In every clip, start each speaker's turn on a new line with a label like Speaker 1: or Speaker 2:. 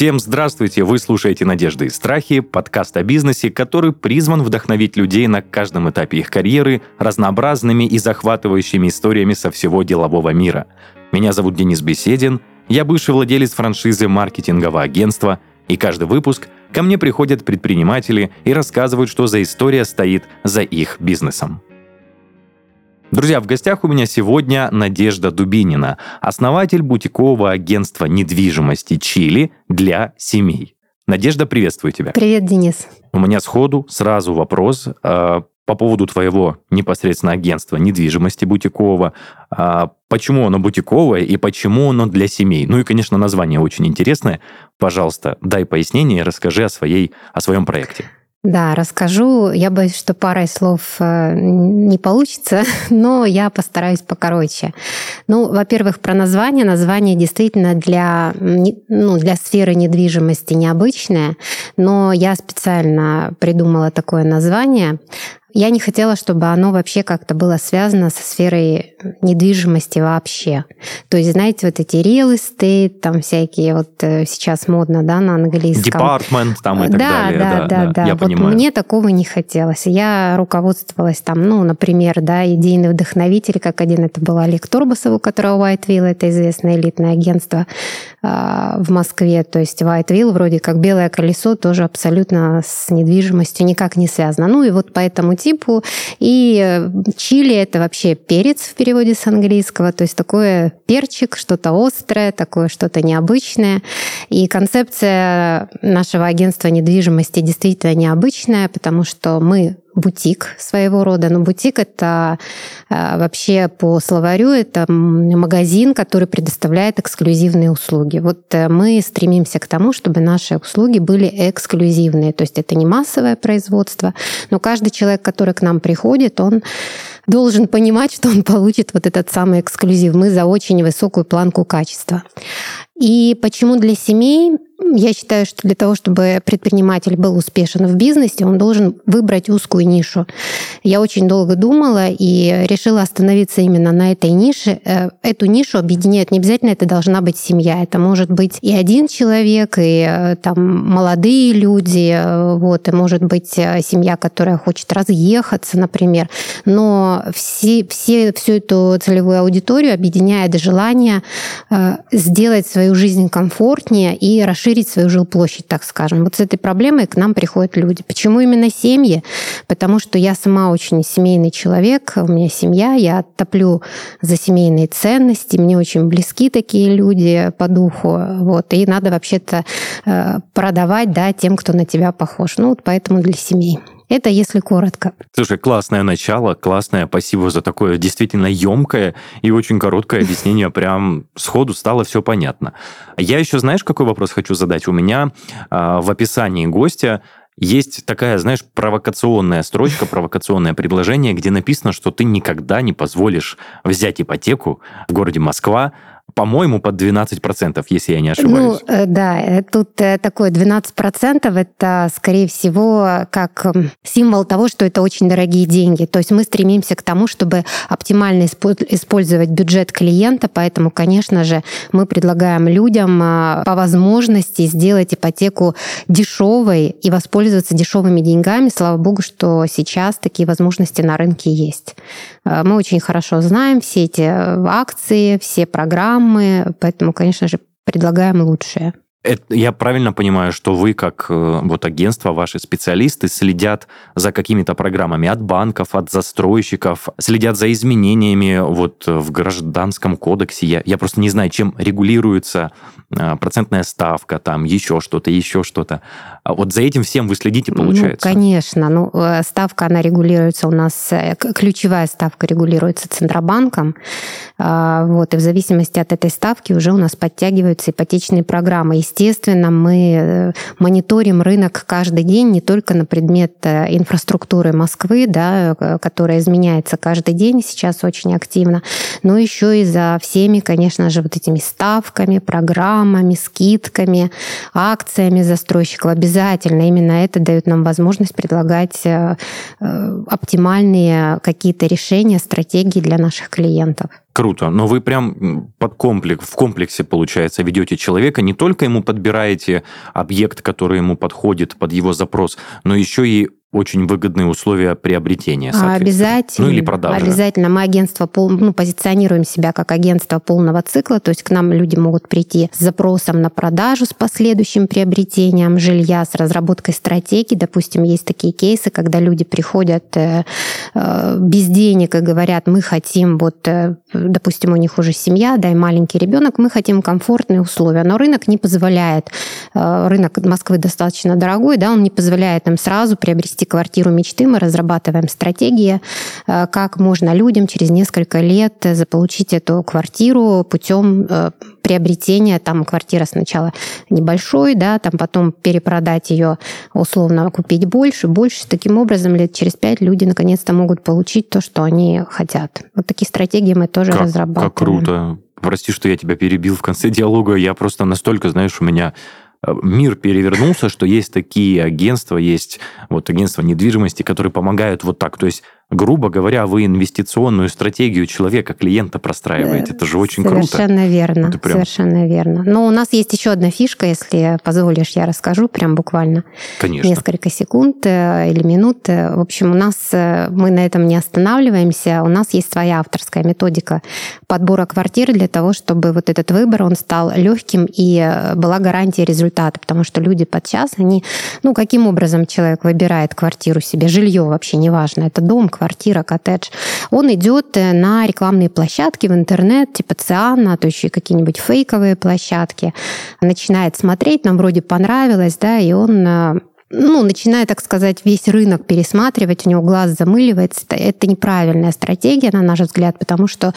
Speaker 1: Всем здравствуйте! Вы слушаете «Надежды и страхи» — подкаст о бизнесе, который призван вдохновить людей на каждом этапе их карьеры разнообразными и захватывающими историями со всего делового мира. Меня зовут Денис Беседин, я бывший владелец франшизы маркетингового агентства, и каждый выпуск ко мне приходят предприниматели и рассказывают, что за история стоит за их бизнесом. Друзья, в гостях у меня сегодня Надежда Дубинина, основатель бутикового агентства недвижимости «Чили» для семей. Надежда, приветствую тебя.
Speaker 2: Привет, Денис.
Speaker 1: У меня сходу сразу вопрос э, по поводу твоего непосредственно агентства недвижимости бутикового. Э, почему оно бутиковое и почему оно для семей? Ну и, конечно, название очень интересное. Пожалуйста, дай пояснение и расскажи о, своей, о своем проекте.
Speaker 2: Да, расскажу. Я боюсь, что парой слов э, не получится, но я постараюсь покороче. Ну, во-первых, про название. Название действительно для, ну, для сферы недвижимости необычное, но я специально придумала такое название. Я не хотела, чтобы оно вообще как-то было связано со сферой недвижимости вообще. То есть, знаете, вот эти real estate, там всякие вот э, сейчас модно, да, на английском.
Speaker 1: Department там и так
Speaker 2: да,
Speaker 1: далее.
Speaker 2: Да, да, да. да.
Speaker 1: Я
Speaker 2: вот
Speaker 1: понимаю.
Speaker 2: мне такого не хотелось. Я руководствовалась там, ну, например, да, идейный вдохновитель, как один это был Олег Турбасов, у которого Whiteville, это известное элитное агентство э, в Москве. То есть Whiteville вроде как белое колесо, тоже абсолютно с недвижимостью никак не связано. Ну и вот поэтому типу. И э, чили — это вообще перец в переводе с английского, то есть такое перчик, что-то острое, такое что-то необычное. И концепция нашего агентства недвижимости действительно необычная, потому что мы бутик своего рода. Но бутик это э, вообще по словарю это магазин, который предоставляет эксклюзивные услуги. Вот э, мы стремимся к тому, чтобы наши услуги были эксклюзивные. То есть это не массовое производство, но каждый человек, который к нам приходит, он должен понимать, что он получит вот этот самый эксклюзив. Мы за очень высокую планку качества. И почему для семей? Я считаю, что для того, чтобы предприниматель был успешен в бизнесе, он должен выбрать узкую нишу. Я очень долго думала и решила остановиться именно на этой нише. Э, эту нишу объединяет не обязательно это должна быть семья. Это может быть и один человек, и э, там молодые люди, э, вот, и может быть семья, которая хочет разъехаться, например. Но все, все, всю эту целевую аудиторию объединяет желание сделать свою жизнь комфортнее и расширить расширить свою жилплощадь, так скажем. Вот с этой проблемой к нам приходят люди. Почему именно семьи? Потому что я сама очень семейный человек, у меня семья, я топлю за семейные ценности, мне очень близки такие люди по духу, вот, и надо вообще-то э, продавать, да, тем, кто на тебя похож. Ну, вот поэтому для семей. Это если коротко.
Speaker 1: Слушай, классное начало, классное. Спасибо за такое действительно емкое и очень короткое объяснение. Прям сходу стало все понятно. Я еще, знаешь, какой вопрос хочу задать? У меня э, в описании гостя есть такая, знаешь, провокационная строчка, провокационное предложение, где написано, что ты никогда не позволишь взять ипотеку в городе Москва по-моему, под 12%, если я не ошибаюсь.
Speaker 2: Ну, да, э, тут э, такое 12% это, скорее всего, как символ того, что это очень дорогие деньги. То есть мы стремимся к тому, чтобы оптимально использовать бюджет клиента, поэтому, конечно же, мы предлагаем людям по возможности сделать ипотеку дешевой и воспользоваться дешевыми деньгами. Слава богу, что сейчас такие возможности на рынке есть. Мы очень хорошо знаем все эти акции, все программы, программы, поэтому, конечно же, предлагаем лучшее.
Speaker 1: Это, я правильно понимаю, что вы, как э, вот агентство, ваши специалисты следят за какими-то программами от банков, от застройщиков, следят за изменениями вот в гражданском кодексе. Я, я просто не знаю, чем регулируется э, процентная ставка, там еще что-то, еще что-то. А вот за этим всем вы следите, ну, получается?
Speaker 2: Ну, конечно. Ну, э, ставка, она регулируется у нас, ключевая ставка регулируется Центробанком. А, вот, и в зависимости от этой ставки уже у нас подтягиваются ипотечные программы. Естественно, мы э, мониторим рынок каждый день не только на предмет э, инфраструктуры Москвы, да, э, которая изменяется каждый день сейчас очень активно, но еще и за всеми, конечно же, вот этими ставками, программами, скидками, акциями застройщиков. Обязательно именно это дает нам возможность предлагать оптимальные какие-то решения, стратегии для наших клиентов.
Speaker 1: Круто. Но вы прям под комплекс, в комплексе, получается, ведете человека. Не только ему подбираете объект, который ему подходит под его запрос, но еще и очень выгодные условия приобретения.
Speaker 2: Обязательно.
Speaker 1: Ну или продажи.
Speaker 2: Обязательно. Мы агентство, пол, ну, позиционируем себя как агентство полного цикла, то есть к нам люди могут прийти с запросом на продажу, с последующим приобретением жилья, с разработкой стратегии. Допустим, есть такие кейсы, когда люди приходят э, э, без денег и говорят, мы хотим, вот, э, допустим, у них уже семья, да, и маленький ребенок, мы хотим комфортные условия, но рынок не позволяет, рынок Москвы достаточно дорогой, да, он не позволяет им сразу приобрести приобрести квартиру мечты, мы разрабатываем стратегии, э, как можно людям через несколько лет заполучить эту квартиру путем э, приобретения там квартира сначала небольшой, да, там потом перепродать ее условно, купить больше, больше. Таким образом, лет через пять люди наконец-то могут получить то, что они хотят. Вот такие стратегии мы тоже
Speaker 1: как,
Speaker 2: разрабатываем.
Speaker 1: Как круто. Прости, что я тебя перебил в конце диалога. Я просто настолько, знаешь, у меня мир перевернулся, что есть такие агентства, есть вот агентства недвижимости, которые помогают вот так. То есть грубо говоря, вы инвестиционную стратегию человека, клиента простраиваете. Это же очень
Speaker 2: Совершенно
Speaker 1: круто.
Speaker 2: Совершенно верно. прям... Совершенно верно. Но у нас есть еще одна фишка, если позволишь, я расскажу прям буквально
Speaker 1: Конечно.
Speaker 2: несколько секунд э, или минут. В общем, у нас э, мы на этом не останавливаемся. У нас есть своя авторская методика подбора квартир для того, чтобы вот этот выбор он стал легким и э, была гарантия результата, потому что люди подчас они, ну каким образом человек выбирает квартиру себе, жилье вообще неважно, это дом, квартира, коттедж, он идет э, на рекламные площадки в интернет, типа Циана, то еще какие-нибудь фейковые площадки, начинает смотреть, нам вроде понравилось, да, и он э, ну, начинает, так сказать, весь рынок пересматривать, у него глаз замыливается. Это неправильная стратегия, на наш взгляд, потому что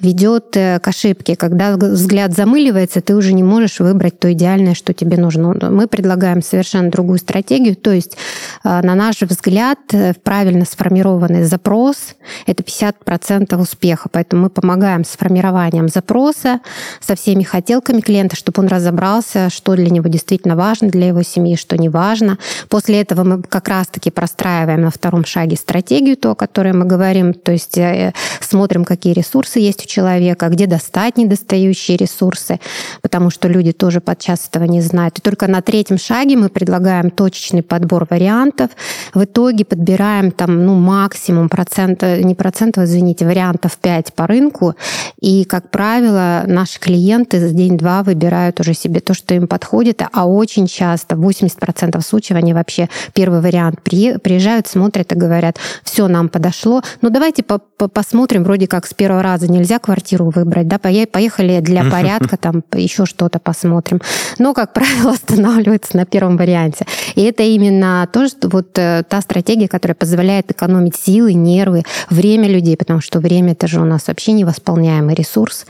Speaker 2: ведет э, к ошибке. Когда взгляд замыливается, ты уже не можешь выбрать то идеальное, что тебе нужно. Мы предлагаем совершенно другую стратегию, то есть, э, на наш взгляд, э, правильно сформированный запрос — это 50% успеха. Поэтому мы помогаем с формированием запроса, со всеми хотелками клиента, чтобы он разобрался, что для него действительно важно, для его семьи, что не важно — После этого мы как раз-таки простраиваем на втором шаге стратегию, то, о которой мы говорим, то есть э, смотрим, какие ресурсы есть у человека, где достать недостающие ресурсы, потому что люди тоже подчас этого не знают. И только на третьем шаге мы предлагаем точечный подбор вариантов. В итоге подбираем там, ну, максимум процента, не процентов, извините, вариантов 5 по рынку. И, как правило, наши клиенты за день-два выбирают уже себе то, что им подходит, а очень часто, 80% случаев, они вообще первый вариант приезжают, смотрят и говорят, все, нам подошло, ну давайте по -по посмотрим, вроде как с первого раза нельзя квартиру выбрать, да, поехали для порядка, там еще что-то посмотрим. Но, как правило, останавливаются на первом варианте. И это именно то, что вот э, та стратегия, которая позволяет экономить силы, нервы, время людей, потому что время это же у нас вообще невосполняемый ресурс.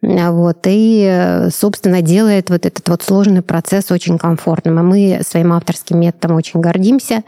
Speaker 2: Вот, и, э, собственно, делает вот этот вот сложный процесс очень комфортным. И мы своим авторским методом очень гордимся.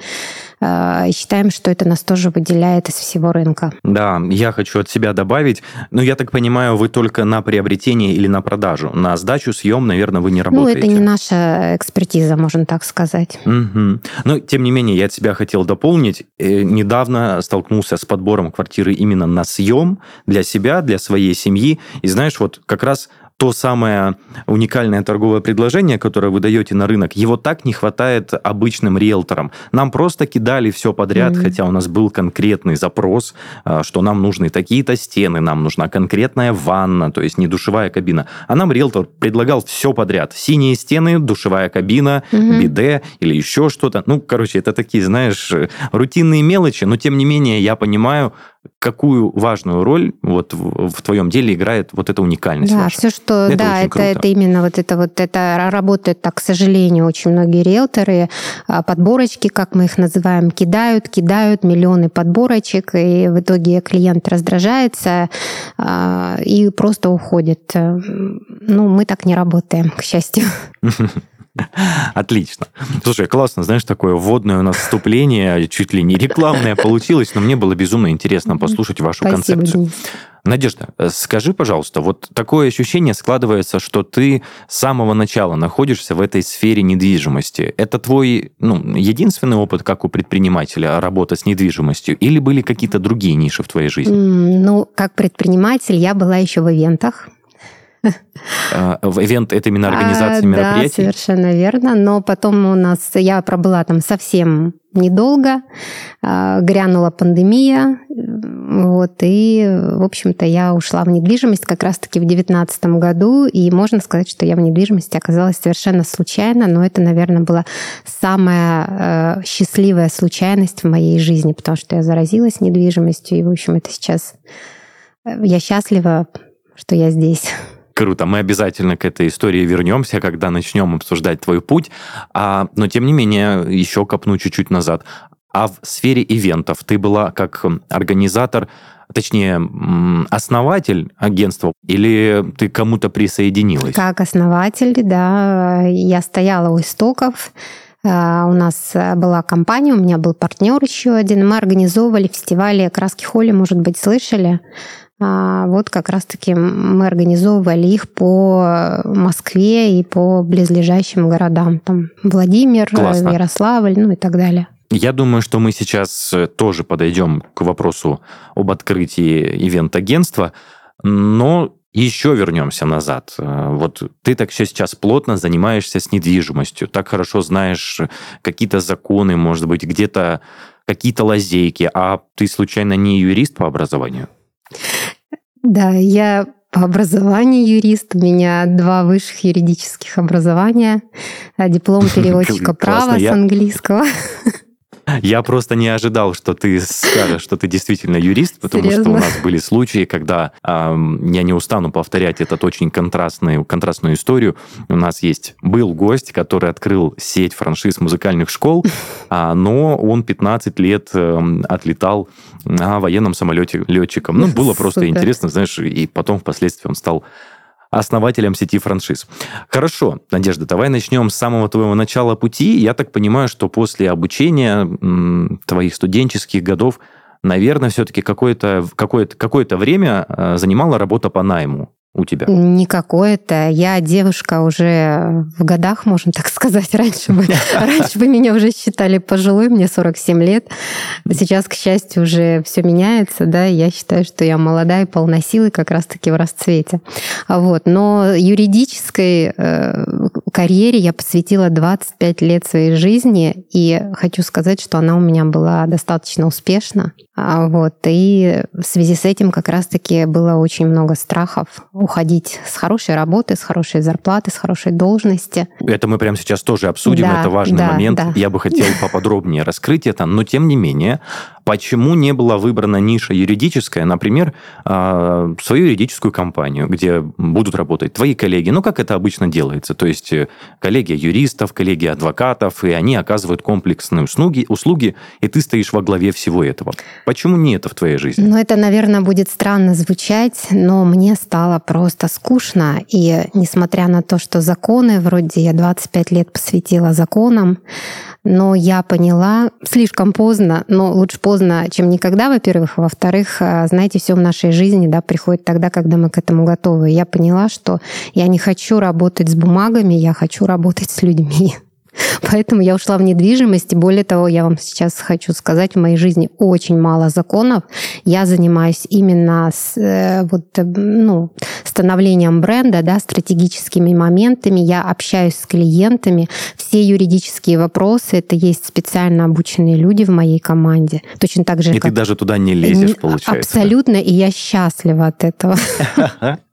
Speaker 2: А, и считаем, что это нас тоже выделяет из всего рынка.
Speaker 1: Да, я хочу от себя добавить, ну, я так понимаю, вы только на приобретение или на продажу. На сдачу, съем, наверное, вы не работаете.
Speaker 2: Ну, это не наша экспертиза, можно так сказать.
Speaker 1: Угу. Но, тем не менее, я от себя хотел дополнить. Э, недавно столкнулся с подбором квартиры именно на съем для себя, для своей семьи. И знаешь, вот как раз то самое уникальное торговое предложение, которое вы даете на рынок, его так не хватает обычным риэлторам. Нам просто кидали все подряд, mm-hmm. хотя у нас был конкретный запрос, а, что нам нужны такие-то стены, нам нужна конкретная ванна, то есть не душевая кабина. А нам риэлтор предлагал все подряд. Синие стены, душевая кабина, mm-hmm. биде или еще что-то. Ну, короче, это такие, знаешь, рутинные мелочи, но тем не менее я понимаю, какую важную роль вот в, в твоем деле играет вот эта уникальность
Speaker 2: да,
Speaker 1: ваша.
Speaker 2: все, что, это да, это, это именно вот это вот, это работает так, к сожалению, очень многие риэлторы, а, подборочки, как мы их называем, кидают, кидают миллионы подборочек, и в итоге клиент раздражается а, и просто уходит. Ну, мы так не работаем, к счастью.
Speaker 1: Отлично. Слушай, классно, знаешь, такое вводное у нас вступление, чуть ли не рекламное получилось, но мне было безумно интересно послушать вашу
Speaker 2: Спасибо,
Speaker 1: концепцию.
Speaker 2: Денис.
Speaker 1: Надежда, э, скажи, пожалуйста, вот такое ощущение складывается, что ты с самого начала находишься в этой сфере недвижимости. Это твой ну, единственный опыт, как у предпринимателя, работа с недвижимостью, или были какие-то другие ниши в твоей жизни?
Speaker 2: Ну, как предприниматель я была еще в ивентах.
Speaker 1: А, в ивент это именно организация а, мероприятий?
Speaker 2: Да, совершенно верно. Но потом у нас, я пробыла там совсем недолго, а, грянула пандемия, вот, и, в общем-то, я ушла в недвижимость как раз-таки в девятнадцатом году, и можно сказать, что я в недвижимости оказалась совершенно случайно, но это, наверное, была самая э, счастливая случайность в моей жизни, потому что я заразилась недвижимостью, и, в общем, это сейчас... Э, я счастлива, что я здесь.
Speaker 1: Круто, мы обязательно к этой истории вернемся, когда начнем обсуждать твой путь. А, но тем не менее, еще копну чуть-чуть назад. А в сфере ивентов ты была как организатор, точнее, основатель агентства, или ты кому-то присоединилась?
Speaker 2: Как основатель, да. Я стояла у истоков. А, у нас была компания, у меня был партнер еще один. Мы организовывали фестивали краски холли, может быть, слышали. А, вот как раз-таки мы организовывали их по Москве и по близлежащим городам. Там Владимир, Классно. Ярославль, ну и так далее.
Speaker 1: Я думаю, что мы сейчас э, тоже подойдем к вопросу об открытии ивент-агентства, но еще вернемся назад. Э, вот ты так сейчас плотно занимаешься с недвижимостью, так хорошо знаешь какие-то законы, может быть, где-то какие-то лазейки, а ты случайно не юрист по образованию?
Speaker 2: Да, я по образованию юрист. У меня два высших юридических образования. Диплом переводчика права с английского.
Speaker 1: Я просто не ожидал, что ты скажешь, что ты действительно юрист, потому Серьезно? что у нас были случаи, когда э, я не устану повторять этот очень контрастный, контрастную историю. У нас есть был гость, который открыл сеть франшиз музыкальных школ, а, но он 15 лет э, отлетал на военном самолете летчиком. Ну, было просто Супер. интересно, знаешь, и потом впоследствии он стал основателем сети франшиз. Хорошо, Надежда, давай начнем с самого твоего начала пути. Я так понимаю, что после обучения твоих студенческих годов, наверное, все-таки какое-то какое какое время э, занимала работа по найму у тебя?
Speaker 2: Не какое-то. Я девушка уже в годах, можно так сказать. Раньше бы, раньше бы меня уже считали пожилой, мне 47 лет. Сейчас, к счастью, уже все меняется. Да? Я считаю, что я молодая, полносилой, как раз-таки в расцвете. Вот. Но юридической э, карьере я посвятила 25 лет своей жизни, и хочу сказать, что она у меня была достаточно успешна. А вот. И в связи с этим как раз-таки было очень много страхов уходить с хорошей работы, с хорошей зарплаты, с хорошей должности.
Speaker 1: Это мы прямо сейчас тоже обсудим, да, это важный да, момент. Да. Я бы хотел поподробнее раскрыть это, но тем не менее, почему не была выбрана ниша юридическая, например, а, свою юридическую компанию, где будут работать твои коллеги, ну, как это обычно делается, то есть э, коллеги юристов, коллеги адвокатов, и они оказывают комплексные услуги, услуги, и ты стоишь во главе всего этого. Почему не это в твоей жизни?
Speaker 2: Ну, это, наверное, будет странно звучать, но мне стало просто скучно, и несмотря на то, что законы, вроде я 25 лет посвятила законам, но я поняла слишком поздно, но лучше поздно, чем никогда, во-первых. Во-вторых, а, знаете, все в нашей жизни да, приходит тогда, когда мы к этому готовы. Я поняла, что я не хочу работать с бумагами, я хочу работать с людьми. Поэтому я ушла в недвижимость. И более того, я вам сейчас хочу сказать, в моей жизни очень мало законов. Я занимаюсь именно с, э, вот, э, ну, становлением бренда, да, стратегическими моментами. Я общаюсь с клиентами. Все юридические вопросы, это есть специально обученные люди в моей команде. Точно так же,
Speaker 1: И как... ты даже туда не лезешь, получается.
Speaker 2: Абсолютно, и я счастлива от этого.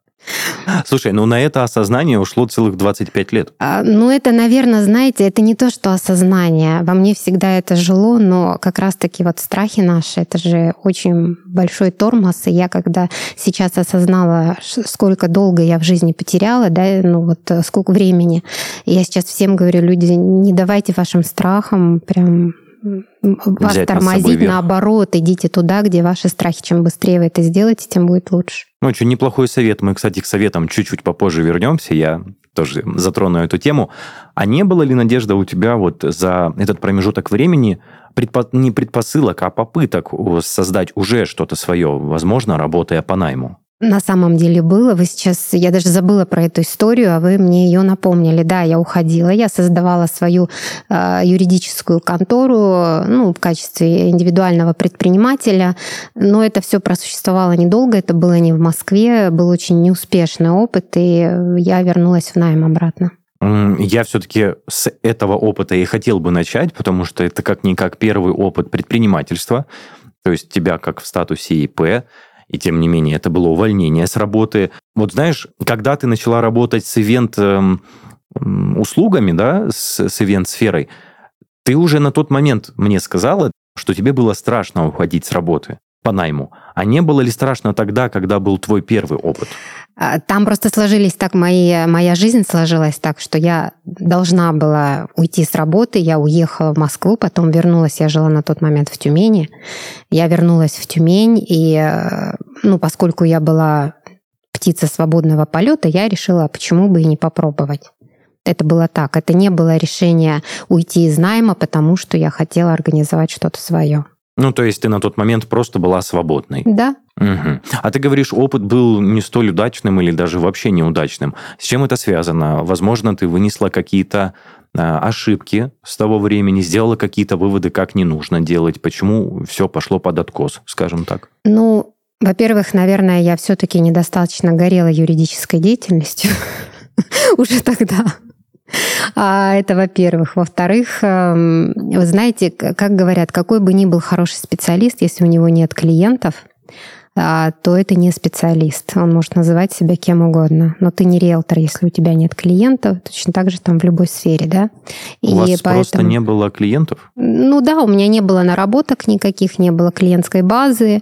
Speaker 1: Слушай, ну на это осознание ушло целых 25 лет.
Speaker 2: А, ну это, наверное, знаете, это не то, что осознание. Во мне всегда это жило, но как раз-таки вот страхи наши, это же очень большой тормоз. И я когда сейчас осознала, сколько долго я в жизни потеряла, да, ну вот э, сколько времени, я сейчас всем говорю, люди, не давайте вашим страхам прям вас Взять тормозить, на наоборот, идите туда, где ваши страхи. Чем быстрее вы это сделаете, тем будет лучше.
Speaker 1: Ну, очень неплохой совет. Мы, кстати, к советам чуть-чуть попозже вернемся. Я тоже затрону эту тему. А не было ли, Надежда, у тебя вот за этот промежуток времени предпо... не предпосылок, а попыток создать уже что-то свое, возможно, работая по найму?
Speaker 2: На самом деле было. Вы сейчас, я даже забыла про эту историю, а вы мне ее напомнили. Да, я уходила, я создавала свою э, юридическую контору, ну, в качестве индивидуального предпринимателя, но это все просуществовало недолго, это было не в Москве, был очень неуспешный опыт, и я вернулась в найм обратно.
Speaker 1: Я все-таки с этого опыта и хотел бы начать, потому что это как-никак первый опыт предпринимательства, то есть тебя как в статусе ИП, и тем не менее это было увольнение с работы. Вот знаешь, когда ты начала работать с ивент-услугами, да, с, с ивент-сферой, ты уже на тот момент мне сказала, что тебе было страшно уходить с работы по найму. А не было ли страшно тогда, когда был твой первый опыт?
Speaker 2: А, там просто сложились так, мои, моя жизнь сложилась так, что я должна была уйти с работы, я уехала в Москву, потом вернулась, я жила на тот момент в Тюмени. Я вернулась в Тюмень, и э, ну, поскольку я была птица свободного полета, я решила, почему бы и не попробовать. Это было так. Это не было решение уйти из найма, потому что я хотела организовать что-то свое.
Speaker 1: Ну, то есть ты на тот момент просто была свободной.
Speaker 2: Да.
Speaker 1: Угу. А ты говоришь, опыт был не столь удачным или даже вообще неудачным. С чем это связано? Возможно, ты вынесла какие-то а, ошибки с того времени, сделала какие-то выводы, как не нужно делать, почему все пошло под откос, скажем так.
Speaker 2: Ну, во-первых, наверное, я все-таки недостаточно горела юридической деятельностью уже тогда. А, это во-первых. Во-вторых, эм, вы знаете, как говорят, какой бы ни был хороший специалист, если у него нет клиентов, то это не специалист. Он может называть себя кем угодно. Но ты не риэлтор, если у тебя нет клиентов. Точно так же там в любой сфере, да?
Speaker 1: И у вас поэтому... просто не было клиентов?
Speaker 2: Ну да, у меня не было наработок никаких, не было клиентской базы.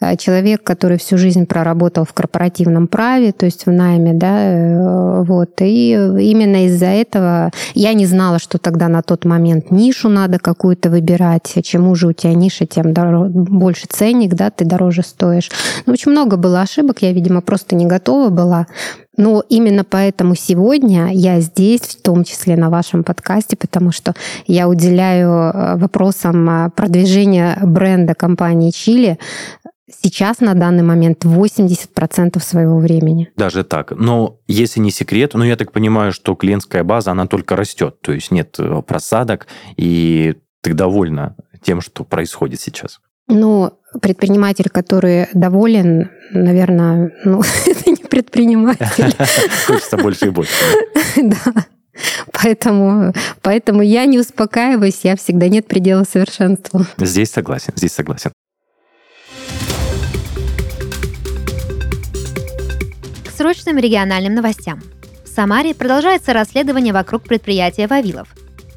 Speaker 2: А, человек, который всю жизнь проработал в корпоративном праве, то есть в найме, да, э, вот. И именно из-за этого я не знала, что тогда на тот момент нишу надо какую-то выбирать. Чем уже у тебя ниша, тем больше ценник, да, ты дороже стоишь. Ну, очень много было ошибок, я, видимо, просто не готова была. Но именно поэтому сегодня я здесь, в том числе на вашем подкасте, потому что я уделяю э, вопросам э, продвижения бренда компании Чили сейчас на данный момент 80% своего времени.
Speaker 1: Даже так. Но если не секрет, ну я так понимаю, что клиентская база, она только растет, то есть нет э, просадок, и ты довольна тем, что происходит сейчас.
Speaker 2: Ну, предприниматель, который доволен, наверное, ну, это не предприниматель.
Speaker 1: Хочется больше и больше.
Speaker 2: Да. Поэтому, поэтому я не успокаиваюсь, я всегда нет предела совершенству.
Speaker 1: Здесь согласен, здесь согласен.
Speaker 3: К срочным региональным новостям. В Самаре продолжается расследование вокруг предприятия «Вавилов».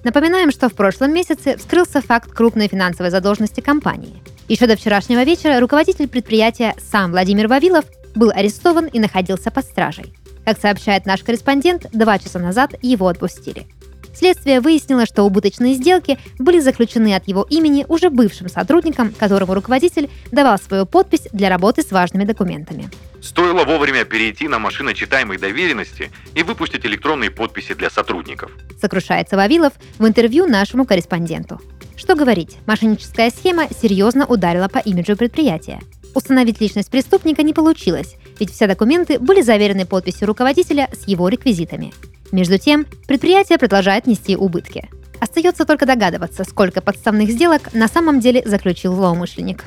Speaker 3: Напоминаем, что в прошлом месяце вскрылся факт крупной финансовой задолженности компании – еще до вчерашнего вечера руководитель предприятия сам Владимир Вавилов был арестован и находился под стражей. Как сообщает наш корреспондент, два часа назад его отпустили. Следствие выяснило, что убыточные сделки были заключены от его имени уже бывшим сотрудником, которому руководитель давал свою подпись для работы с важными документами.
Speaker 1: Стоило вовремя перейти на машиночитаемой доверенности и выпустить электронные подписи для сотрудников.
Speaker 3: Сокрушается Вавилов в интервью нашему корреспонденту. Что говорить, мошенническая схема серьезно ударила по имиджу предприятия. Установить личность преступника не получилось, ведь все документы были заверены подписью руководителя с его реквизитами. Между тем, предприятие продолжает нести убытки. Остается только догадываться, сколько подставных сделок на самом деле заключил злоумышленник.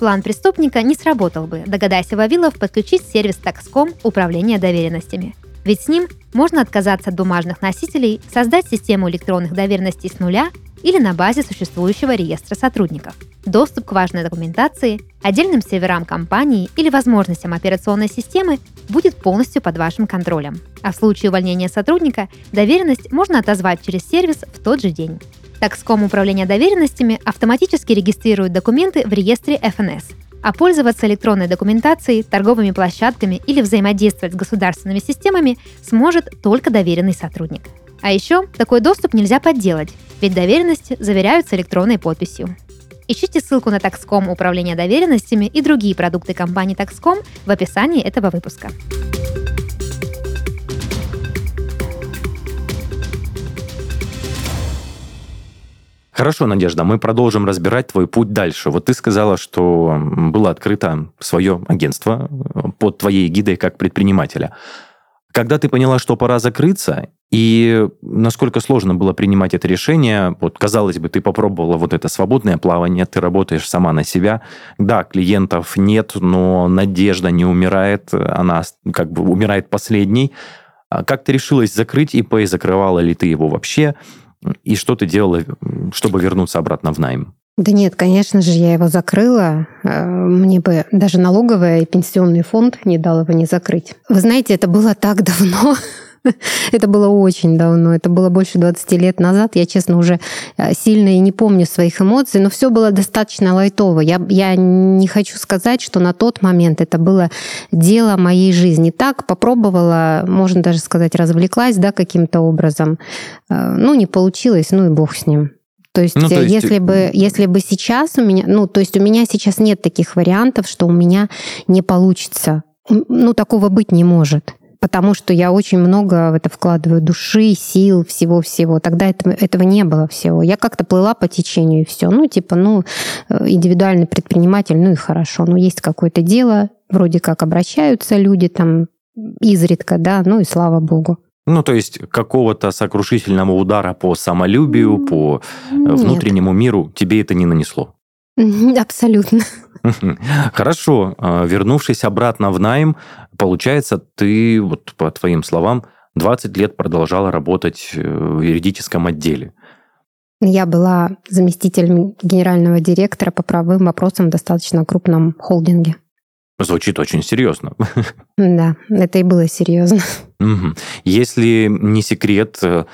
Speaker 3: План преступника не сработал бы, догадайся Вавилов подключить сервис Taxcom управления доверенностями. Ведь с ним можно отказаться от бумажных носителей, создать систему электронных доверенностей с нуля или на базе существующего реестра сотрудников. Доступ к важной документации, отдельным серверам компании или возможностям операционной системы будет полностью под вашим контролем. А в случае увольнения сотрудника доверенность можно отозвать через сервис в тот же день. Такском управление доверенностями автоматически регистрирует документы в реестре FNS, а пользоваться электронной документацией, торговыми площадками или взаимодействовать с государственными системами сможет только доверенный сотрудник. А еще такой доступ нельзя подделать, ведь доверенности заверяются электронной подписью. Ищите ссылку на Taxcom управление доверенностями и другие продукты компании Taxcom в описании этого выпуска.
Speaker 1: Хорошо, Надежда, мы продолжим разбирать твой путь дальше. Вот ты сказала, что было открыто свое агентство под твоей гидой как предпринимателя. Когда ты поняла, что пора закрыться, и насколько сложно было принимать это решение, вот, казалось бы, ты попробовала вот это свободное плавание, ты работаешь сама на себя. Да, клиентов нет, но надежда не умирает, она как бы умирает последней. А как ты решилась закрыть ИП, закрывала ли ты его вообще? И что ты делала, чтобы вернуться обратно в найм?
Speaker 2: Да нет, конечно же, я его закрыла. Э, мне бы даже налоговый и пенсионный фонд не дал его не закрыть. Вы знаете, это было так давно. Это было очень давно, это было больше 20 лет назад. Я, честно, уже э, сильно и не помню своих эмоций, но все было достаточно лайтово. Я, я не хочу сказать, что на тот момент это было дело моей жизни. Так, попробовала, можно даже сказать, развлеклась да, каким-то образом. Э, ну, не получилось, ну и бог с ним. То есть, ну, то есть, если бы, если бы сейчас у меня, ну, то есть у меня сейчас нет таких вариантов, что у меня не получится. Ну, такого быть не может потому что я очень много в это вкладываю души, сил, всего-всего. Тогда это, этого не было всего. Я как-то плыла по течению и все. Ну, типа, ну, э, индивидуальный предприниматель, ну и хорошо. Ну, есть какое-то дело, вроде как обращаются люди там изредка, да, ну и слава богу.
Speaker 1: Ну, то есть какого-то сокрушительного удара по самолюбию, по э, Нет. внутреннему миру тебе это не нанесло?
Speaker 2: Абсолютно.
Speaker 1: Хорошо. А, вернувшись обратно в найм, получается, ты, вот по твоим словам, 20 лет продолжала работать э, в юридическом отделе.
Speaker 2: Я была заместителем генерального директора по правовым вопросам в достаточно крупном холдинге.
Speaker 1: Звучит очень серьезно.
Speaker 2: Да, это и было серьезно.
Speaker 1: Угу. Если не секрет, э,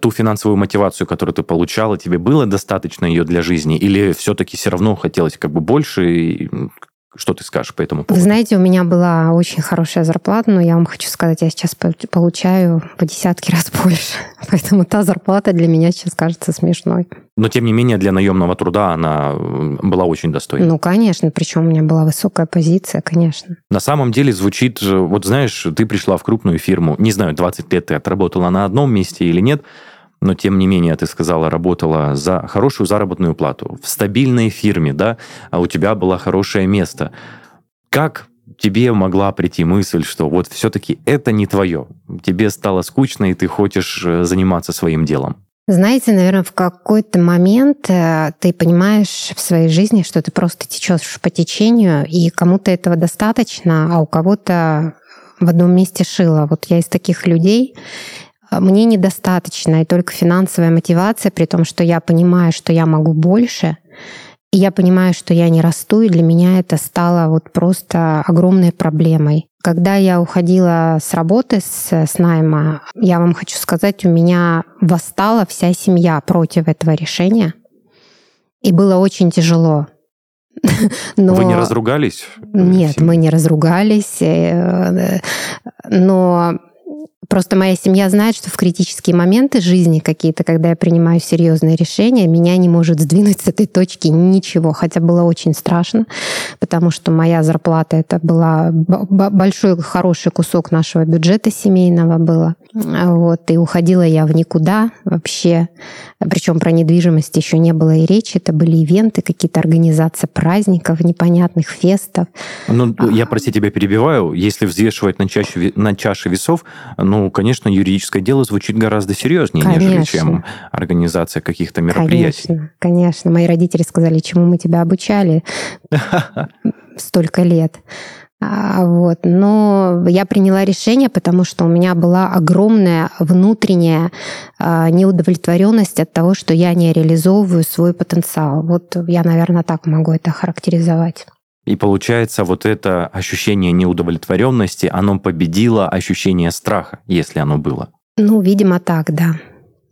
Speaker 1: ту финансовую мотивацию, которую ты получала, тебе было достаточно ее для жизни? Или все-таки все равно хотелось как бы больше? Что ты скажешь по этому поводу?
Speaker 2: Вы знаете, у меня была очень хорошая зарплата, но я вам хочу сказать, я сейчас получаю по десятки раз больше. Поэтому та зарплата для меня сейчас кажется смешной.
Speaker 1: Но, тем не менее, для наемного труда она была очень достойна.
Speaker 2: Ну, конечно, причем у меня была высокая позиция, конечно.
Speaker 1: На самом деле звучит, вот знаешь, ты пришла в крупную фирму, не знаю, 20 лет ты отработала на одном месте или нет, но тем не менее, ты сказала, работала за хорошую заработную плату, в стабильной фирме, да, а у тебя было хорошее место. Как тебе могла прийти мысль, что вот все-таки это не твое, тебе стало скучно, и ты хочешь э, заниматься своим делом?
Speaker 2: Знаете, наверное, в какой-то момент э, ты понимаешь в своей жизни, что ты просто течешь по течению, и кому-то этого достаточно, а у кого-то в одном месте шило. Вот я из таких людей, мне недостаточно, и только финансовая мотивация, при том, что я понимаю, что я могу больше, и я понимаю, что я не расту, и для меня это стало вот просто огромной проблемой. Когда я уходила с работы, с, с найма, я вам хочу сказать, у меня восстала вся семья против этого решения. И было очень тяжело.
Speaker 1: Но... Вы не разругались?
Speaker 2: Нет, мы не разругались. Э, но Просто моя семья знает, что в критические моменты жизни какие-то, когда я принимаю серьезные решения, меня не может сдвинуть с этой точки ничего. Хотя было очень страшно, потому что моя зарплата это была большой хороший кусок нашего бюджета семейного было. Вот, и уходила я в никуда вообще. Причем про недвижимость еще не было и речи. Это были ивенты, какие-то организации праздников, непонятных фестов.
Speaker 1: Ну, я, прости, тебя перебиваю. Если взвешивать на чаше, на чаше весов, ну, конечно, юридическое дело звучит гораздо серьезнее, конечно. нежели чем организация каких-то мероприятий.
Speaker 2: Конечно, конечно. Мои родители сказали, чему мы тебя обучали столько лет. А, вот. Но я приняла решение, потому что у меня была огромная внутренняя а, неудовлетворенность от того, что я не реализовываю свой потенциал. Вот я, наверное, так могу это характеризовать.
Speaker 1: И получается, вот это ощущение неудовлетворенности, оно победило ощущение страха, если оно было.
Speaker 2: Ну, видимо, так, да.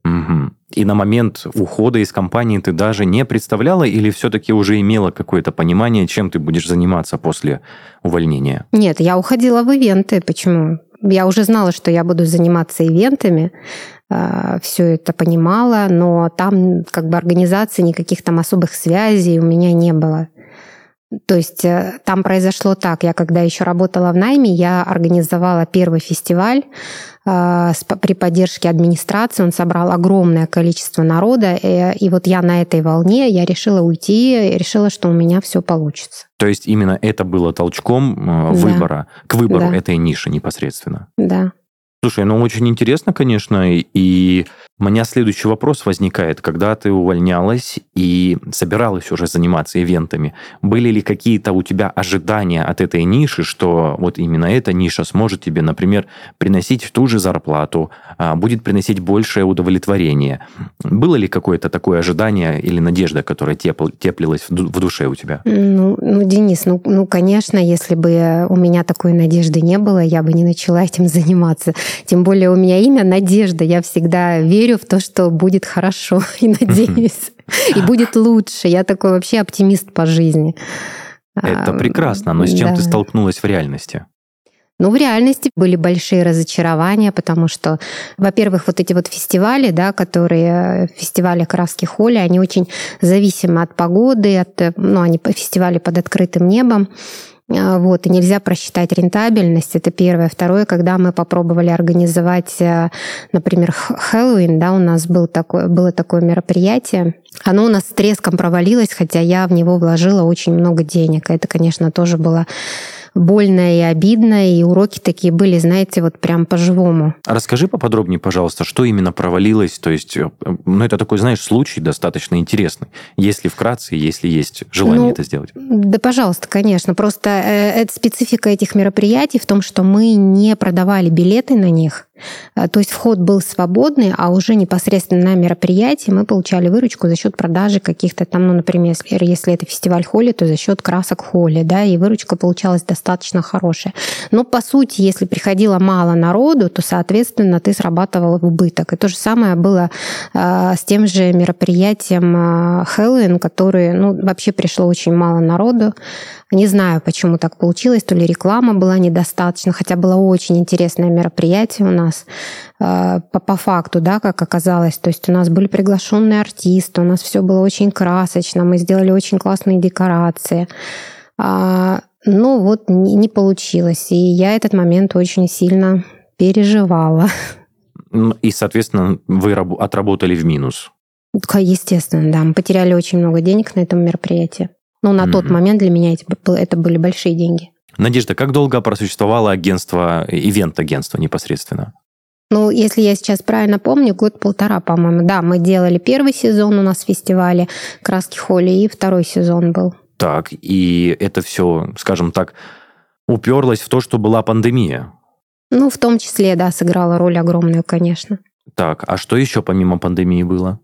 Speaker 1: Угу. И на момент ухода из компании ты даже не представляла или все-таки уже имела какое-то понимание, чем ты будешь заниматься после увольнения?
Speaker 2: Нет, я уходила в ивенты. Почему? Я уже знала, что я буду заниматься ивентами, а, все это понимала, но там как бы организации, никаких там особых связей у меня не было. То есть э, там произошло так, я когда еще работала в найме, я организовала первый фестиваль э, при поддержке администрации, он собрал огромное количество народа, и, э, и вот я на этой волне, я решила уйти, решила, что у меня все получится.
Speaker 1: То есть именно это было толчком выбора, да. к выбору да. этой ниши непосредственно?
Speaker 2: Да.
Speaker 1: Слушай, ну очень интересно, конечно, и у меня следующий вопрос возникает. Когда ты увольнялась и собиралась уже заниматься ивентами, были ли какие-то у тебя ожидания от этой ниши, что вот именно эта ниша сможет тебе, например, приносить ту же зарплату, а, будет приносить большее удовлетворение? Было ли какое-то такое ожидание или надежда, которая тепл, теплилась в душе у тебя?
Speaker 2: Ну, ну Денис, ну, ну, конечно, если бы у меня такой надежды не было, я бы не начала этим заниматься. Тем более у меня имя Надежда. Я всегда верю в то, что будет хорошо и надеюсь. И будет лучше. Я такой вообще оптимист по жизни.
Speaker 1: Это прекрасно, но с чем да. ты столкнулась в реальности?
Speaker 2: Ну, в реальности были большие разочарования, потому что, во-первых, вот эти вот фестивали, да, которые фестивали краски Холли, они очень зависимы от погоды, от, ну, они фестивали под открытым небом. А, вот, и нельзя просчитать рентабельность, это первое. Второе, когда мы попробовали организовать, э, например, Хэллоуин, да, у нас был такое, было такое мероприятие, оно у нас с треском провалилось, хотя я в него вложила очень много денег. Это, конечно, тоже было больно и обидно, и уроки такие были, знаете, вот прям по-живому.
Speaker 1: Расскажи поподробнее, пожалуйста, что именно провалилось, то есть, э, ну, это такой, знаешь, случай достаточно интересный, если вкратце, если есть желание ну, это сделать.
Speaker 2: Да, пожалуйста, конечно, просто э, это специфика этих мероприятий в том, что мы не продавали билеты на них, то есть вход был свободный, а уже непосредственно на мероприятии мы получали выручку за счет продажи каких-то там, ну, например, если, если это фестиваль холли, то за счет красок холли, да, и выручка получалась достаточно хорошая. Но по сути, если приходило мало народу, то, соответственно, ты срабатывал в убыток. И то же самое было э, с тем же мероприятием э, Хэллоуин, который, ну, вообще пришло очень мало народу. Не знаю, почему так получилось, то ли реклама была недостаточно, хотя было очень интересное мероприятие у нас э, по, по факту, да, как оказалось. То есть у нас были приглашенные артисты, у нас все было очень красочно, мы сделали очень классные декорации. А, ну вот не, не получилось, и я этот момент очень сильно переживала.
Speaker 1: И, соответственно, вы отработали в минус.
Speaker 2: Естественно, да. Мы потеряли очень много денег на этом мероприятии. Но на mm-hmm. тот момент для меня это были большие деньги.
Speaker 1: Надежда, как долго просуществовало агентство, ивент-агентство непосредственно?
Speaker 2: Ну, если я сейчас правильно помню, год-полтора, по-моему. Да, мы делали первый сезон у нас в фестивале «Краски Холли», и второй сезон был.
Speaker 1: Так, и это все, скажем так, уперлось в то, что была пандемия.
Speaker 2: Ну, в том числе, да, сыграла роль огромную, конечно.
Speaker 1: Так, а что еще помимо пандемии было?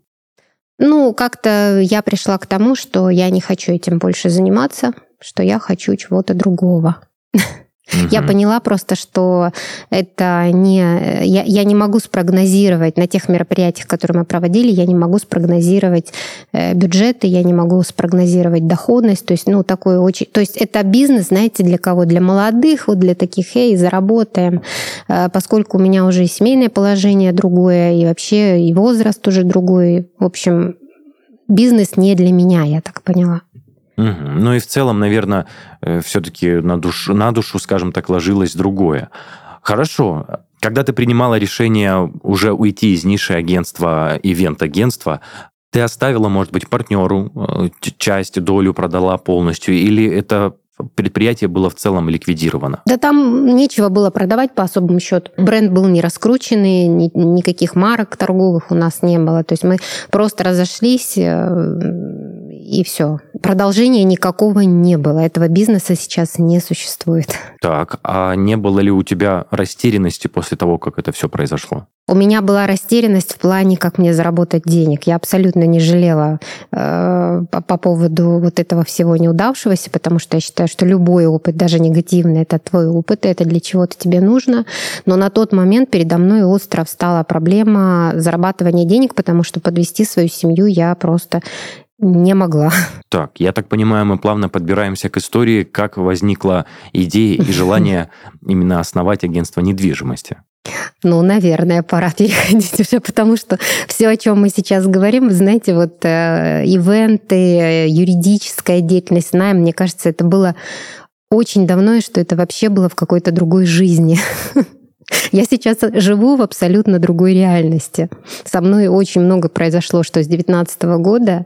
Speaker 2: Ну, как-то я пришла к тому, что я не хочу этим больше заниматься, что я хочу чего-то другого. Угу. Я поняла просто, что это не... Я, я не могу спрогнозировать на тех мероприятиях, которые мы проводили, я не могу спрогнозировать э, бюджеты, я не могу спрогнозировать доходность. То есть, ну, такой очень... То есть это бизнес, знаете, для кого? Для молодых, вот для таких, эй, заработаем. Э, поскольку у меня уже и семейное положение другое, и вообще и возраст уже другой. В общем, бизнес не для меня, я так поняла.
Speaker 1: Угу. Ну и в целом, наверное, э, все-таки на душу, на душу, скажем так, ложилось другое. Хорошо. Когда ты принимала решение уже уйти из ниши агентства, ивент-агентства, ты оставила, может быть, партнеру э, часть, долю продала полностью, или это предприятие было в целом ликвидировано?
Speaker 2: Да там нечего было продавать по особому счету. Бренд был не раскрученный, ни, никаких марок торговых у нас не было. То есть мы просто разошлись э, и все. Продолжения никакого не было. Этого бизнеса сейчас не существует.
Speaker 1: Так, а не было ли у тебя растерянности после того, как это все произошло?
Speaker 2: У меня была растерянность в плане, как мне заработать денег. Я абсолютно не жалела э, по, по поводу вот этого всего неудавшегося, потому что я считаю, что любой опыт, даже негативный, это твой опыт, это для чего-то тебе нужно. Но на тот момент передо мной остро встала проблема зарабатывания денег, потому что подвести свою семью я просто не могла.
Speaker 1: Так, я так понимаю, мы плавно подбираемся к истории, как возникла идея и желание именно основать агентство недвижимости.
Speaker 2: Ну, наверное, пора переходить уже, потому что все, о чем мы сейчас говорим, знаете, вот э, ивенты, юридическая деятельность, найм, мне кажется, это было очень давно, и что это вообще было в какой-то другой жизни. Я сейчас живу в абсолютно другой реальности. Со мной очень много произошло, что с 2019 года.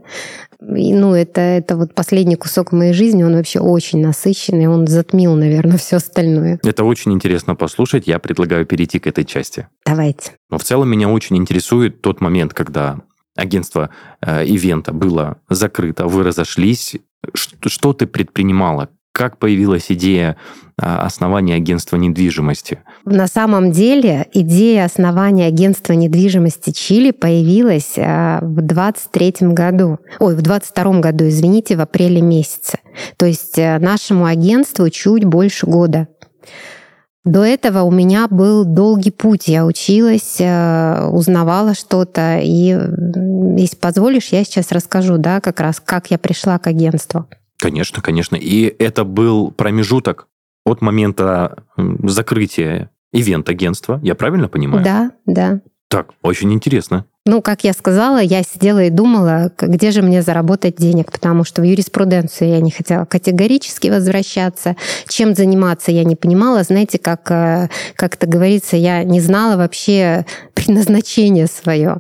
Speaker 2: И, ну, это, это вот последний кусок моей жизни, он вообще очень насыщенный, он затмил, наверное, все остальное.
Speaker 1: Это очень интересно послушать. Я предлагаю перейти к этой части.
Speaker 2: Давайте.
Speaker 1: Но в целом меня очень интересует тот момент, когда агентство э, ивента было закрыто, вы разошлись. Что, что ты предпринимала? Как появилась идея а, основания агентства недвижимости?
Speaker 2: На самом деле идея основания агентства недвижимости Чили появилась а, в 23 году, ой, в 22 году, извините, в апреле месяце. То есть э, нашему агентству чуть больше года. До этого у меня был долгий путь. Я училась, э, узнавала что-то. И если позволишь, я сейчас расскажу, да, как раз, как я пришла к агентству.
Speaker 1: Конечно, конечно. И это был промежуток от момента закрытия ивент агентства. Я правильно понимаю?
Speaker 2: Да, да.
Speaker 1: Так, очень интересно.
Speaker 2: Ну, как я сказала, я сидела и думала, где же мне заработать денег, потому что в юриспруденцию я не хотела категорически возвращаться. Чем заниматься я не понимала. Знаете, как, э, как это говорится, я не знала вообще предназначение свое.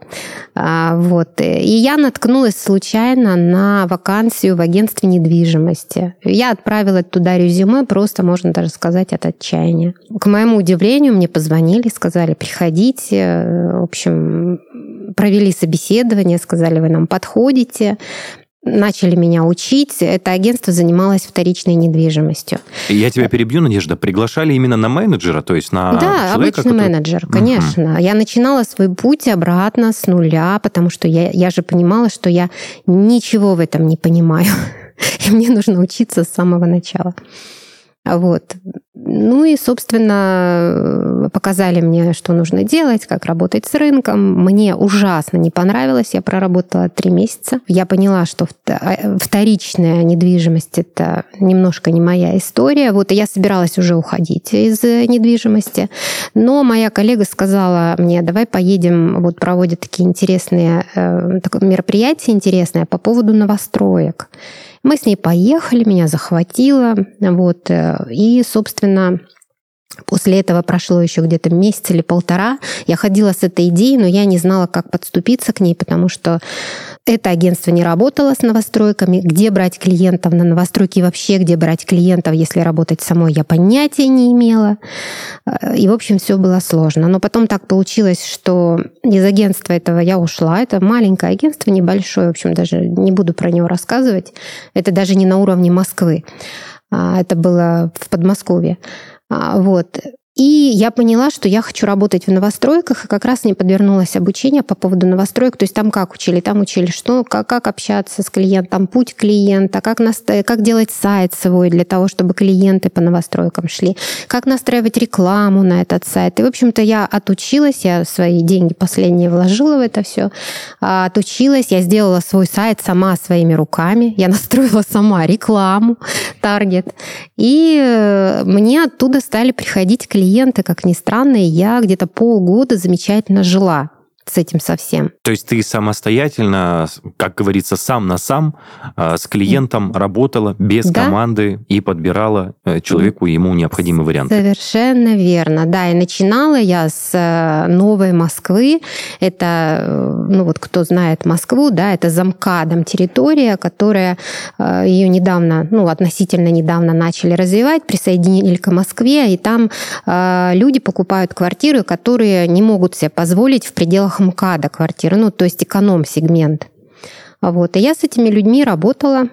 Speaker 2: А, вот. И я наткнулась случайно на вакансию в агентстве недвижимости. Я отправила туда резюме, просто, можно даже сказать, от отчаяния. К моему удивлению, мне позвонили, сказали, приходите. В общем, провели собеседование, сказали, вы нам подходите начали меня учить. Это агентство занималось вторичной недвижимостью.
Speaker 1: Я тебя перебью, Надежда. Приглашали именно на менеджера, то есть на
Speaker 2: Да,
Speaker 1: человека,
Speaker 2: обычный который... менеджер, конечно. Угу. Я начинала свой путь обратно с нуля, потому что я, я же понимала, что я ничего в этом не понимаю. И мне нужно учиться с самого начала. Вот. Ну и, собственно, показали мне, что нужно делать, как работать с рынком. Мне ужасно не понравилось. Я проработала три месяца. Я поняла, что а, вторичная недвижимость — это немножко не моя история. Вот я собиралась уже уходить из недвижимости. Но моя коллега сказала мне, давай поедем, вот проводят такие интересные э, мероприятия интересные по поводу новостроек. Мы с ней поехали, меня захватило. Вот, э, и, собственно, После этого прошло еще где-то месяц или полтора. Я ходила с этой идеей, но я не знала, как подступиться к ней, потому что это агентство не работало с новостройками. Где брать клиентов на новостройки вообще, где брать клиентов, если работать самой, я понятия не имела. И, в общем, все было сложно. Но потом так получилось, что из агентства этого я ушла. Это маленькое агентство, небольшое. В общем, даже не буду про него рассказывать. Это даже не на уровне Москвы. А, это было в Подмосковье. А, вот. И я поняла, что я хочу работать в новостройках, и как раз не подвернулось обучение по поводу новостроек. То есть там как учили? Там учили, что, как, как общаться с клиентом, путь клиента, как, наста... как делать сайт свой для того, чтобы клиенты по новостройкам шли, как настраивать рекламу на этот сайт. И, в общем-то, я отучилась, я свои деньги последние вложила в это все, а, отучилась, я сделала свой сайт сама своими руками, я настроила сама рекламу, таргет, и э, мне оттуда стали приходить клиенты клиенты, как ни странно, я где-то полгода замечательно жила с этим совсем.
Speaker 1: То есть ты самостоятельно, как говорится, сам на сам а, с клиентом работала без да. команды и подбирала э, человеку ему необходимый вариант.
Speaker 2: Совершенно верно, да. И начинала я с э, Новой Москвы. Это, э, ну вот кто знает Москву, да, это замкадом территория, которая ее недавно, ну относительно недавно начали развивать, присоединили к Москве, и там люди покупают квартиры, которые не могут себе позволить в пределах рамках МКАДа квартиры, ну, то есть эконом-сегмент. Вот. И я с этими людьми работала,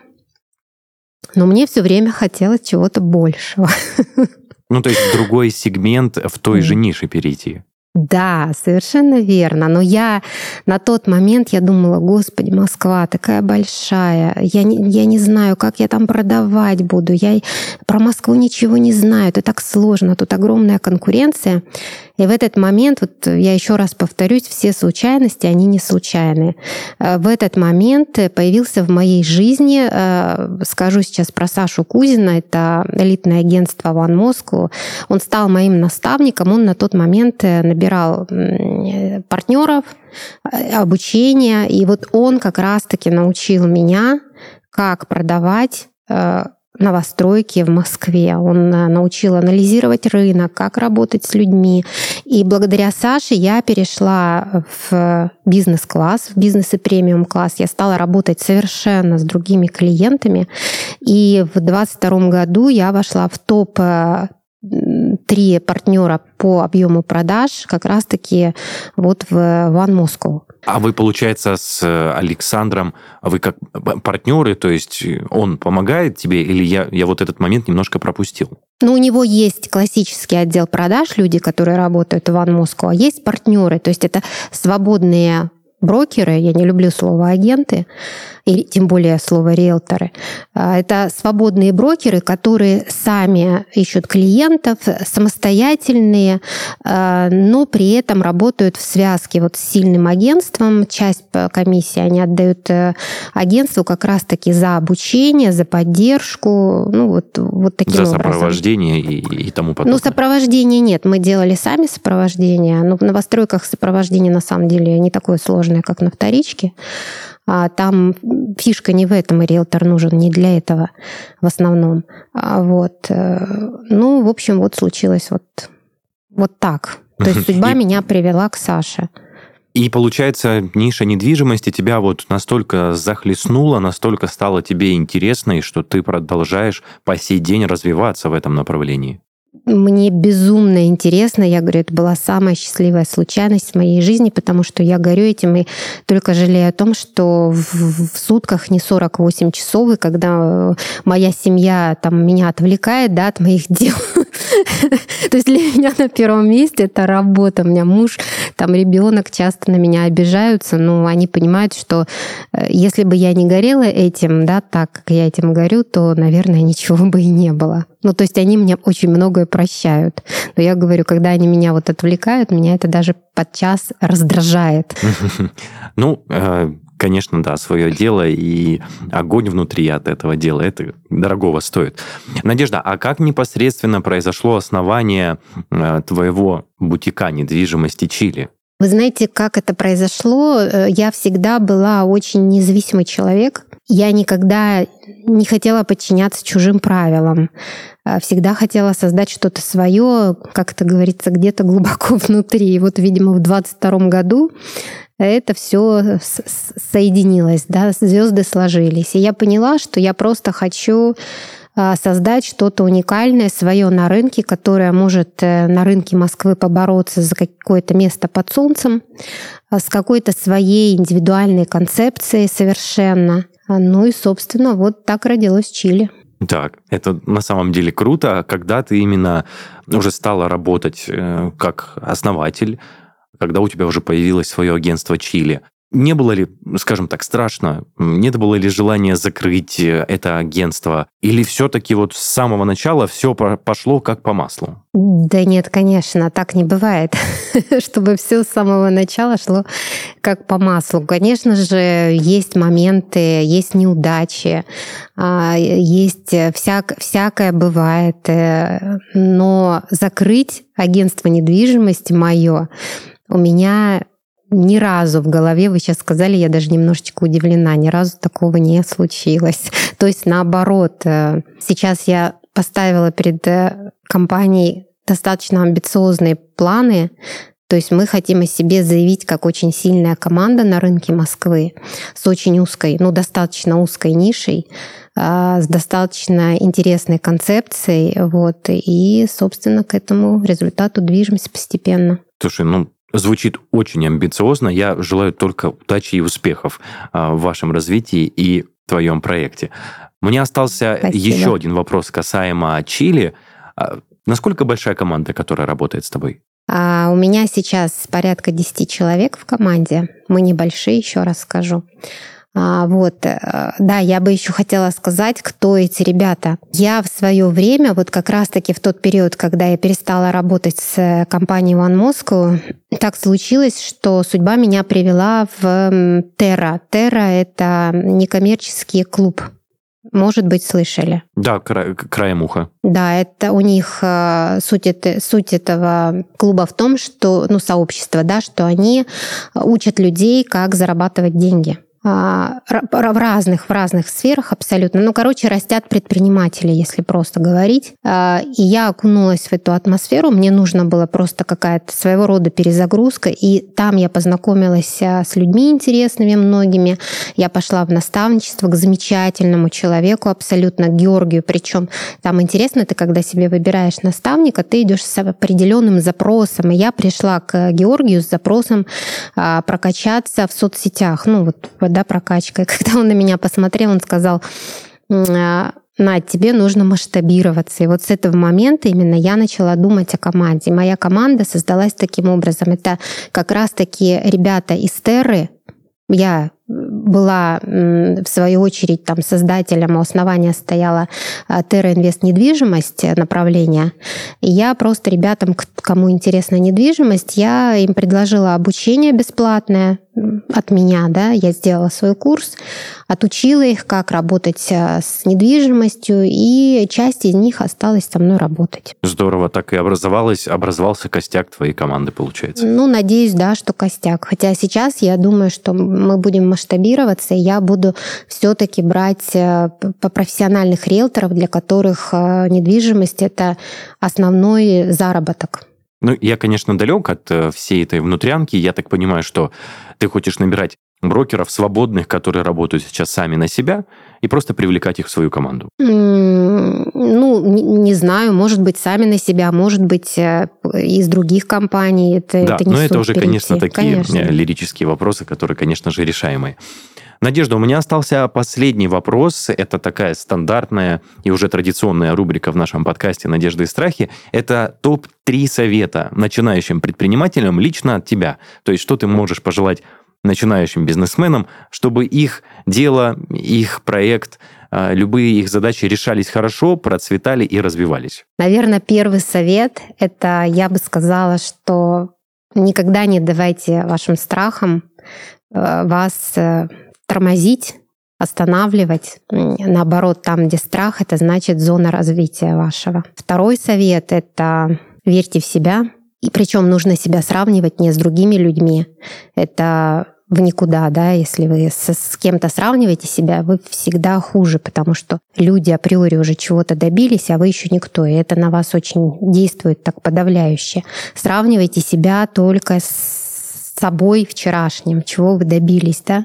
Speaker 2: но мне все время хотелось чего-то большего.
Speaker 1: Ну, то есть другой сегмент в той же нише перейти.
Speaker 2: Да, совершенно верно. Но я на тот момент я думала, господи, Москва такая большая, я не, я не знаю, как я там продавать буду, я про Москву ничего не знаю, это так сложно, тут огромная конкуренция. И в этот момент, вот я еще раз повторюсь, все случайности, они не случайны. Э, в этот момент появился в моей жизни, э, скажу сейчас про Сашу Кузина, это элитное агентство One Moscow. Он стал моим наставником, он на тот момент э, набирал партнеров, обучение, и вот он как раз-таки научил меня, как продавать новостройки в Москве. Он э, научил анализировать рынок, как работать с людьми. И благодаря Саше я перешла в бизнес-класс, в бизнес и премиум-класс. Я стала работать совершенно с другими клиентами. И в 2022 году я вошла в топ э, три партнера по объему продаж как раз-таки вот в One Moscow.
Speaker 1: А вы, получается, с э, Александром, вы как партнеры, то есть он помогает тебе, или я, я вот этот момент немножко пропустил?
Speaker 2: Ну, у него есть классический отдел продаж, люди, которые работают в One Moscow, а есть партнеры, то есть это свободные брокеры, я не люблю слово агенты, и тем более слово риэлторы. А, это свободные брокеры, которые сами ищут клиентов, самостоятельные, а, но при этом работают в связке вот с сильным агентством. Часть комиссии они отдают э, агентству как раз-таки за обучение, за поддержку, ну вот, вот таким
Speaker 1: за
Speaker 2: образом.
Speaker 1: сопровождение и, и тому
Speaker 2: ну,
Speaker 1: подобное.
Speaker 2: Ну, сопровождение нет. Мы делали сами сопровождение, но в новостройках сопровождение на самом деле не такое сложное, как на вторичке. А там фишка не в этом, и риэлтор нужен не для этого в основном. А вот. Э, ну, в общем, вот случилось вот, вот так. То есть судьба и... меня привела к Саше.
Speaker 1: И получается, ниша недвижимости тебя вот настолько захлестнула, настолько стало тебе интересной, что ты продолжаешь по сей день развиваться в этом направлении
Speaker 2: мне безумно интересно. Я говорю, это была самая счастливая случайность в моей жизни, потому что я горю этим и только жалею о том, что в, в сутках не 48 часов, и когда э, моя семья там меня отвлекает да, от моих дел. То есть для меня на первом месте это работа. У меня муж, там ребенок часто на меня обижаются, но они понимают, что э, если бы я не горела этим, да, так как я этим горю, то, наверное, ничего бы и не было. Ну, то есть они мне очень многое прощают. Но я говорю, когда они меня вот отвлекают, меня это даже подчас раздражает.
Speaker 1: Ну, э, конечно, да, свое дело и огонь внутри от этого дела, это дорогого стоит. Надежда, а как непосредственно произошло основание э, твоего бутика недвижимости Чили?
Speaker 2: Вы знаете, как это произошло? Э, я всегда была очень независимый человек. Я никогда не хотела подчиняться чужим правилам. Э, всегда хотела создать что-то свое, как это говорится, где-то глубоко внутри. И вот, видимо, в 22 году это все соединилось, да, звезды сложились. И я поняла, что я просто хочу э, создать что-то уникальное свое на рынке, которое может э, на рынке Москвы побороться за какое-то место под солнцем, с какой-то своей индивидуальной концепцией совершенно. Ну и, собственно, вот так родилось Чили.
Speaker 1: Так, это на самом деле круто, когда ты именно уже стала работать э, как основатель, когда у тебя уже появилось свое агентство Чили. Не было ли, скажем так, страшно? Не было ли желания закрыть э, это агентство? Или все-таки вот с самого начала все пошло как по маслу?
Speaker 2: Да нет, конечно, так не бывает, чтобы все с самого начала шло как по маслу. Конечно же, есть моменты, есть неудачи, а, есть всяк, всякое бывает, э, но закрыть агентство недвижимости мое у меня ни разу в голове, вы сейчас сказали, я даже немножечко удивлена, ни разу такого не случилось. То есть наоборот, э, сейчас я поставила перед э, компанией достаточно амбициозные планы, то есть мы хотим о себе заявить как очень сильная команда на рынке Москвы с очень узкой, ну достаточно узкой нишей, а, с достаточно интересной концепцией, вот, и, собственно, к этому результату движемся постепенно.
Speaker 1: Слушай, ну Звучит очень амбициозно. Я желаю только удачи и успехов а, в вашем развитии и твоем проекте. Мне остался Спасибо. еще один вопрос касаемо Чили. А, насколько большая команда, которая работает с тобой?
Speaker 2: А у меня сейчас порядка 10 человек в команде. Мы небольшие, еще раз скажу. А, вот, э, да, я бы еще хотела сказать, кто эти ребята. Я в свое время, вот как раз-таки в тот период, когда я перестала работать с э, компанией One Moscow, так случилось, что судьба меня привела в Terra. Terra — это некоммерческий клуб может быть, слышали.
Speaker 1: Да, кра- краем уха.
Speaker 2: Да, это у них э, суть, это, суть этого клуба в том, что, ну, сообщество, да, что они учат людей, как зарабатывать деньги. А, в разных, в разных сферах абсолютно. Ну, короче, растят предприниматели, если просто говорить. А, и я окунулась в эту атмосферу. Мне нужно было просто какая-то своего рода перезагрузка. И там я познакомилась а, с людьми интересными многими. Я пошла в наставничество к замечательному человеку, абсолютно Георгию. Причем там интересно, ты когда себе выбираешь наставника, ты идешь с определенным запросом. И я пришла к Георгию с запросом прокачаться в соцсетях. Ну, вот да, прокачкой. Когда он на меня посмотрел, он сказал, «А, Надь, тебе нужно масштабироваться. И вот с этого момента именно я начала думать о команде. Моя команда создалась таким образом. Это как раз-таки ребята из Терры. Я была, в свою очередь, там, создателем, у основания стояла а, Terra Invest недвижимость э, направление. Я просто ребятам, кому интересна недвижимость, я им предложила обучение бесплатное от меня, да, я сделала свой курс, отучила их, как работать э, с недвижимостью, и часть из них осталась со мной работать.
Speaker 1: Здорово, так и образовалась, образовался костяк твоей команды, получается.
Speaker 2: Ну, надеюсь, да, что костяк. Хотя сейчас я думаю, что мы будем масштабироваться, я буду все-таки брать э, по профессиональных риэлторов, для которых э, недвижимость это основной заработок.
Speaker 1: Ну, я, конечно, далек от э, всей этой внутрянки. Я так понимаю, что ты хочешь набирать брокеров свободных, которые работают сейчас сами на себя, и просто привлекать их в свою команду?
Speaker 2: Ну, не, не знаю, может быть, сами на себя, может быть, э, из других компаний. Это,
Speaker 1: да,
Speaker 2: это не
Speaker 1: но это уже,
Speaker 2: перейти.
Speaker 1: конечно, такие конечно. лирические вопросы, которые, конечно же, решаемые. Надежда, у меня остался последний вопрос. Это такая стандартная и уже традиционная рубрика в нашем подкасте «Надежды и страхи». Это топ-3 совета начинающим предпринимателям лично от тебя. То есть, что ты можешь пожелать начинающим бизнесменам, чтобы их дело, их проект, а, любые их задачи решались хорошо, процветали и развивались?
Speaker 2: Наверное, первый совет — это я бы сказала, что никогда не давайте вашим страхам э, вас э, тормозить, останавливать. Наоборот, там, где страх, это значит зона развития вашего. Второй совет — это верьте в себя. И причем нужно себя сравнивать не с другими людьми. Это в никуда, да, если вы с, с кем-то сравниваете себя, вы всегда хуже, потому что люди априори уже чего-то добились, а вы еще никто, и это на вас очень действует так подавляюще. Сравнивайте себя только с собой вчерашним, чего вы добились, да.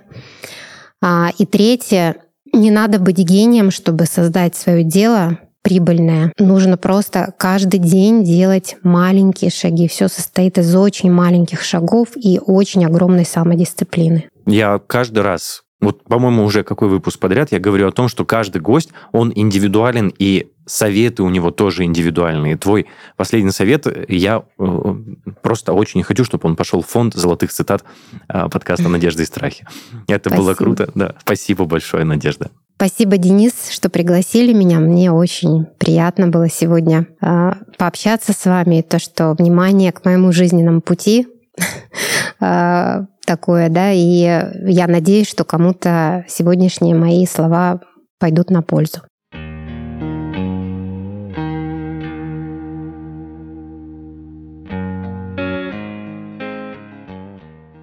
Speaker 2: А, и третье, не надо быть гением, чтобы создать свое дело прибыльное. Нужно просто каждый день делать маленькие шаги. Все состоит из очень маленьких шагов и очень огромной самодисциплины.
Speaker 1: Я каждый раз вот, по-моему, уже какой выпуск подряд я говорю о том, что каждый гость, он индивидуален, и советы у него тоже индивидуальные. Твой последний совет, я э, просто очень хочу, чтобы он пошел в фонд золотых цитат э, подкаста «Надежда и страхи». Это Спасибо. было круто. Да. Спасибо большое, Надежда.
Speaker 2: Спасибо, Денис, что пригласили меня. Мне очень приятно было сегодня э, пообщаться с вами. То, что внимание к моему жизненному пути такое, да, и я надеюсь, что кому-то сегодняшние мои слова пойдут на пользу.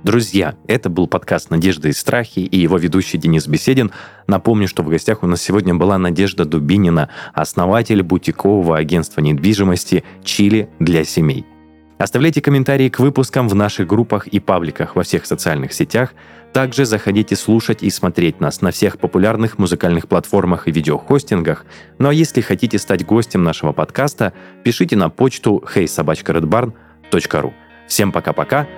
Speaker 1: Друзья, это был подкаст «Надежда и страхи» и его ведущий Денис Беседин. Напомню, что в гостях у нас сегодня была Надежда Дубинина, основатель бутикового агентства недвижимости «Чили для семей». Оставляйте комментарии к выпускам в наших группах и пабликах во всех социальных сетях. Также заходите слушать и смотреть нас на всех популярных музыкальных платформах и видеохостингах. Ну а если хотите стать гостем нашего подкаста, пишите на почту heysobachkaredbarn.ru. Всем пока-пока,